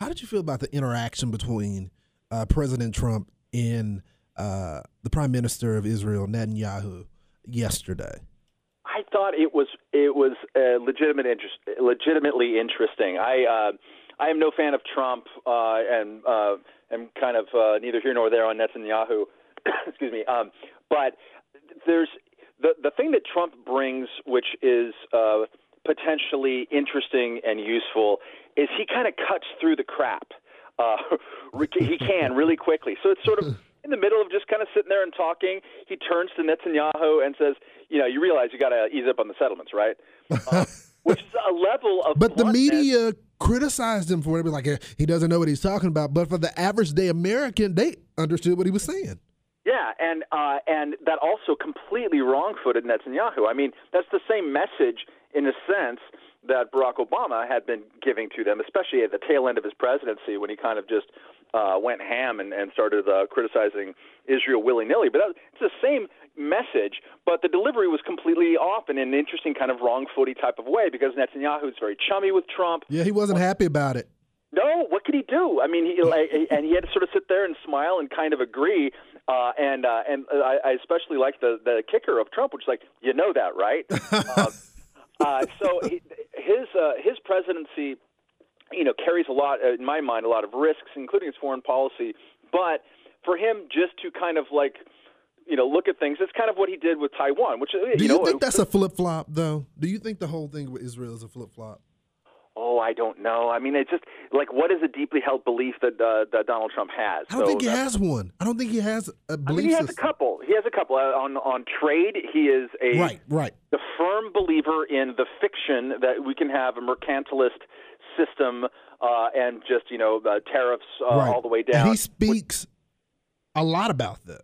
How did you feel about the interaction between uh, President Trump and uh, the Prime Minister of Israel, Netanyahu, yesterday? I thought it was it was uh, legitimate interest, legitimately interesting. I uh, I am no fan of Trump uh, and uh, am kind of neither here nor there on Netanyahu. Excuse me, um, but there's the the thing that Trump brings, which is potentially interesting and useful, is he kind of cuts through the crap. Uh, he can really quickly. So it's sort of in the middle of just kind of sitting there and talking. He turns to Netanyahu and says, "You know, you realize you got to ease up on the settlements, right?" Uh, which is a level of. But the media criticized him for it. Like he doesn't know what he's talking about. But for the average day American, they understood what he was saying. Yeah, and uh, and that also completely wrong-footed Netanyahu. I mean, that's the same message in a sense that Barack Obama had been giving to them, especially at the tail end of his presidency when he kind of just uh, went ham and, and started uh, criticizing Israel willy nilly. But that, it's the same message, but the delivery was completely off in an interesting kind of wrong footy type of way because Netanyahu is very chummy with Trump. Yeah, he wasn't happy about it. No, what could he do? I mean, he like, and he had to sort of sit there and smile and kind of agree. Uh, and uh, and I, I especially like the the kicker of Trump, which is like, you know that, right? uh, so he, his uh, his presidency, you know, carries a lot, uh, in my mind, a lot of risks, including his foreign policy. But for him, just to kind of like, you know, look at things, it's kind of what he did with Taiwan. Which Do you, know, think that's a flip flop, though? Do you think the whole thing with Israel is a flip flop? Oh, I don't know. I mean, it's just like what is a deeply held belief that uh, that Donald Trump has? I don't so think he has one. I don't think he has a I belief mean, he has system. a couple. He has a couple uh, on on trade. He is a Right, right. the firm believer in the fiction that we can have a mercantilist system uh, and just you know uh, tariffs uh, right. all the way And down. he speaks a lot about that.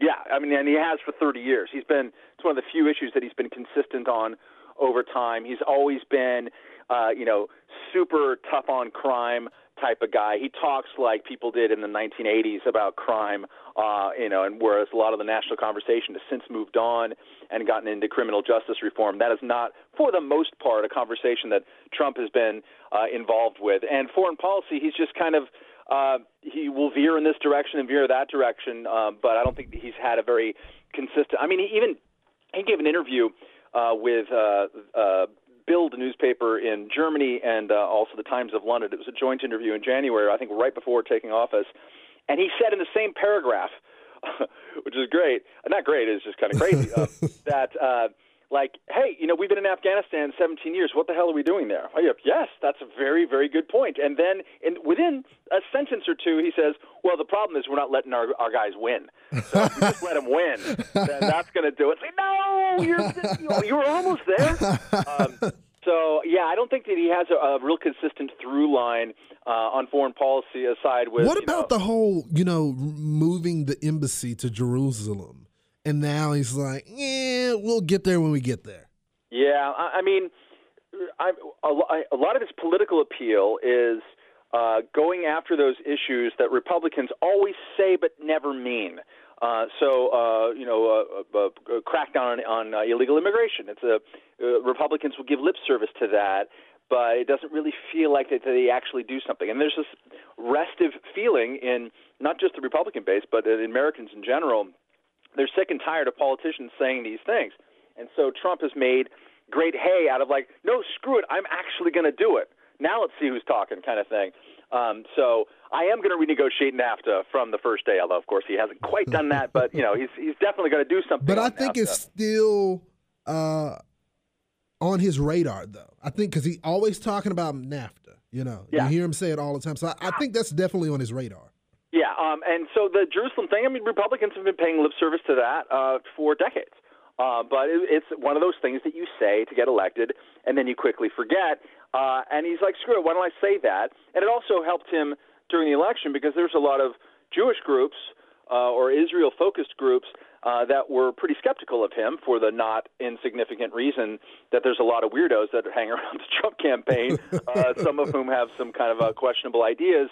Yeah, I mean, and he has for 30 years. He's been it's one of the few issues that he's been consistent on over time. He's always been, uh, you know, super tough on crime type of guy. He talks like people did in the 1980s about crime, uh, you know, and whereas a lot of the national conversation has since moved on and gotten into criminal justice reform, that is not, for the most part, a conversation that Trump has been uh, involved with. And foreign policy, he's just kind of uh, he will veer in this direction and veer that direction, uh, but I don't think he's had a very consistent. I mean, he even he gave an interview uh, with uh, uh, Bild newspaper in Germany and uh, also the Times of London. It was a joint interview in January, I think, right before taking office, and he said in the same paragraph, which is great, not great, it's just kind of crazy, uh, that. Uh, like, hey, you know, we've been in Afghanistan 17 years. What the hell are we doing there? Yes, that's a very, very good point. And then, in, within a sentence or two, he says, "Well, the problem is we're not letting our, our guys win. So if we just let them win, then that's going to do it." Say, no, you're you were almost there. Um, so, yeah, I don't think that he has a, a real consistent through line uh, on foreign policy aside with. what about know, the whole, you know, moving the embassy to Jerusalem? And now he's like, yeah, we'll get there when we get there. Yeah, I, I mean, a, a lot of his political appeal is uh, going after those issues that Republicans always say but never mean. Uh, so, uh, you know, uh, uh, uh, crackdown on, on uh, illegal immigration. It's a uh, Republicans will give lip service to that, but it doesn't really feel like that they actually do something. And there's this restive feeling in not just the Republican base, but in Americans in general. They're sick and tired of politicians saying these things. And so Trump has made great hay out of like, no, screw it, I'm actually going to do it. Now let's see who's talking, kind of thing. Um, so I am going to renegotiate NAFTA from the first day. Although, of course, he hasn't quite done that, but you know, he's he's definitely going to do something. But I think NAFTA. it's still uh, on his radar, though. I think because he always talking about NAFTA. You know, Yeah. you hear him say it all the time. So I, I think that's definitely on his radar. Um, and so the Jerusalem thing, I mean, Republicans have been paying lip service to that uh, for decades. Uh, but it, it's one of those things that you say to get elected, and then you quickly forget. Uh, and he's like, screw it, why don't I say that? And it also helped him during the election because there's a lot of Jewish groups uh, or Israel focused groups uh, that were pretty skeptical of him for the not insignificant reason that there's a lot of weirdos that hang around the Trump campaign, uh, some of whom have some kind of uh, questionable ideas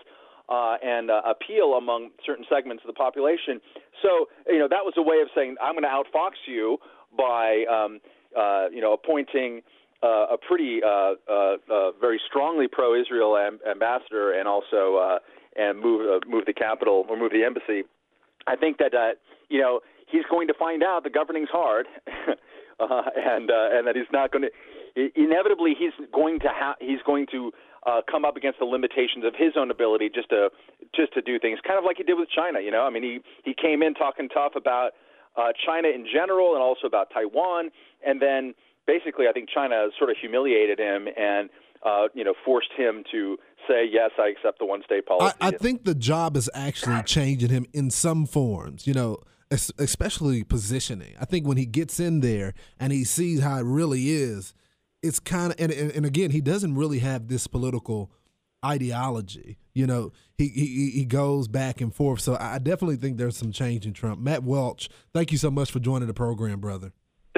uh, and uh, appeal among certain segments of the population. So, you know, that was a way of saying, I'm going to outfox you by, um, uh, you know, appointing uh, a pretty, uh, uh, uh, very strongly pro-Israel am- ambassador, and also uh, and move uh, move the capital or move the embassy. I think that uh, you know he's going to find out the governing's hard, uh, and uh, and that he's not going to. Inevitably, he's going to ha- he's going to uh, come up against the limitations of his own ability just to just to do things, kind of like he did with China. You know, I mean, he he came in talking tough about uh, China in general and also about Taiwan, and then basically, I think China sort of humiliated him and uh, you know forced him to say yes, I accept the one state policy. I, I think the job is actually changing him in some forms, you know, es- especially positioning. I think when he gets in there and he sees how it really is, it's kind of, and, and, and again, he doesn't really have this political ideology. You know, he, he he goes back and forth. So I definitely think there's some change in Trump. Matt Welch, thank you so much for joining the program, brother.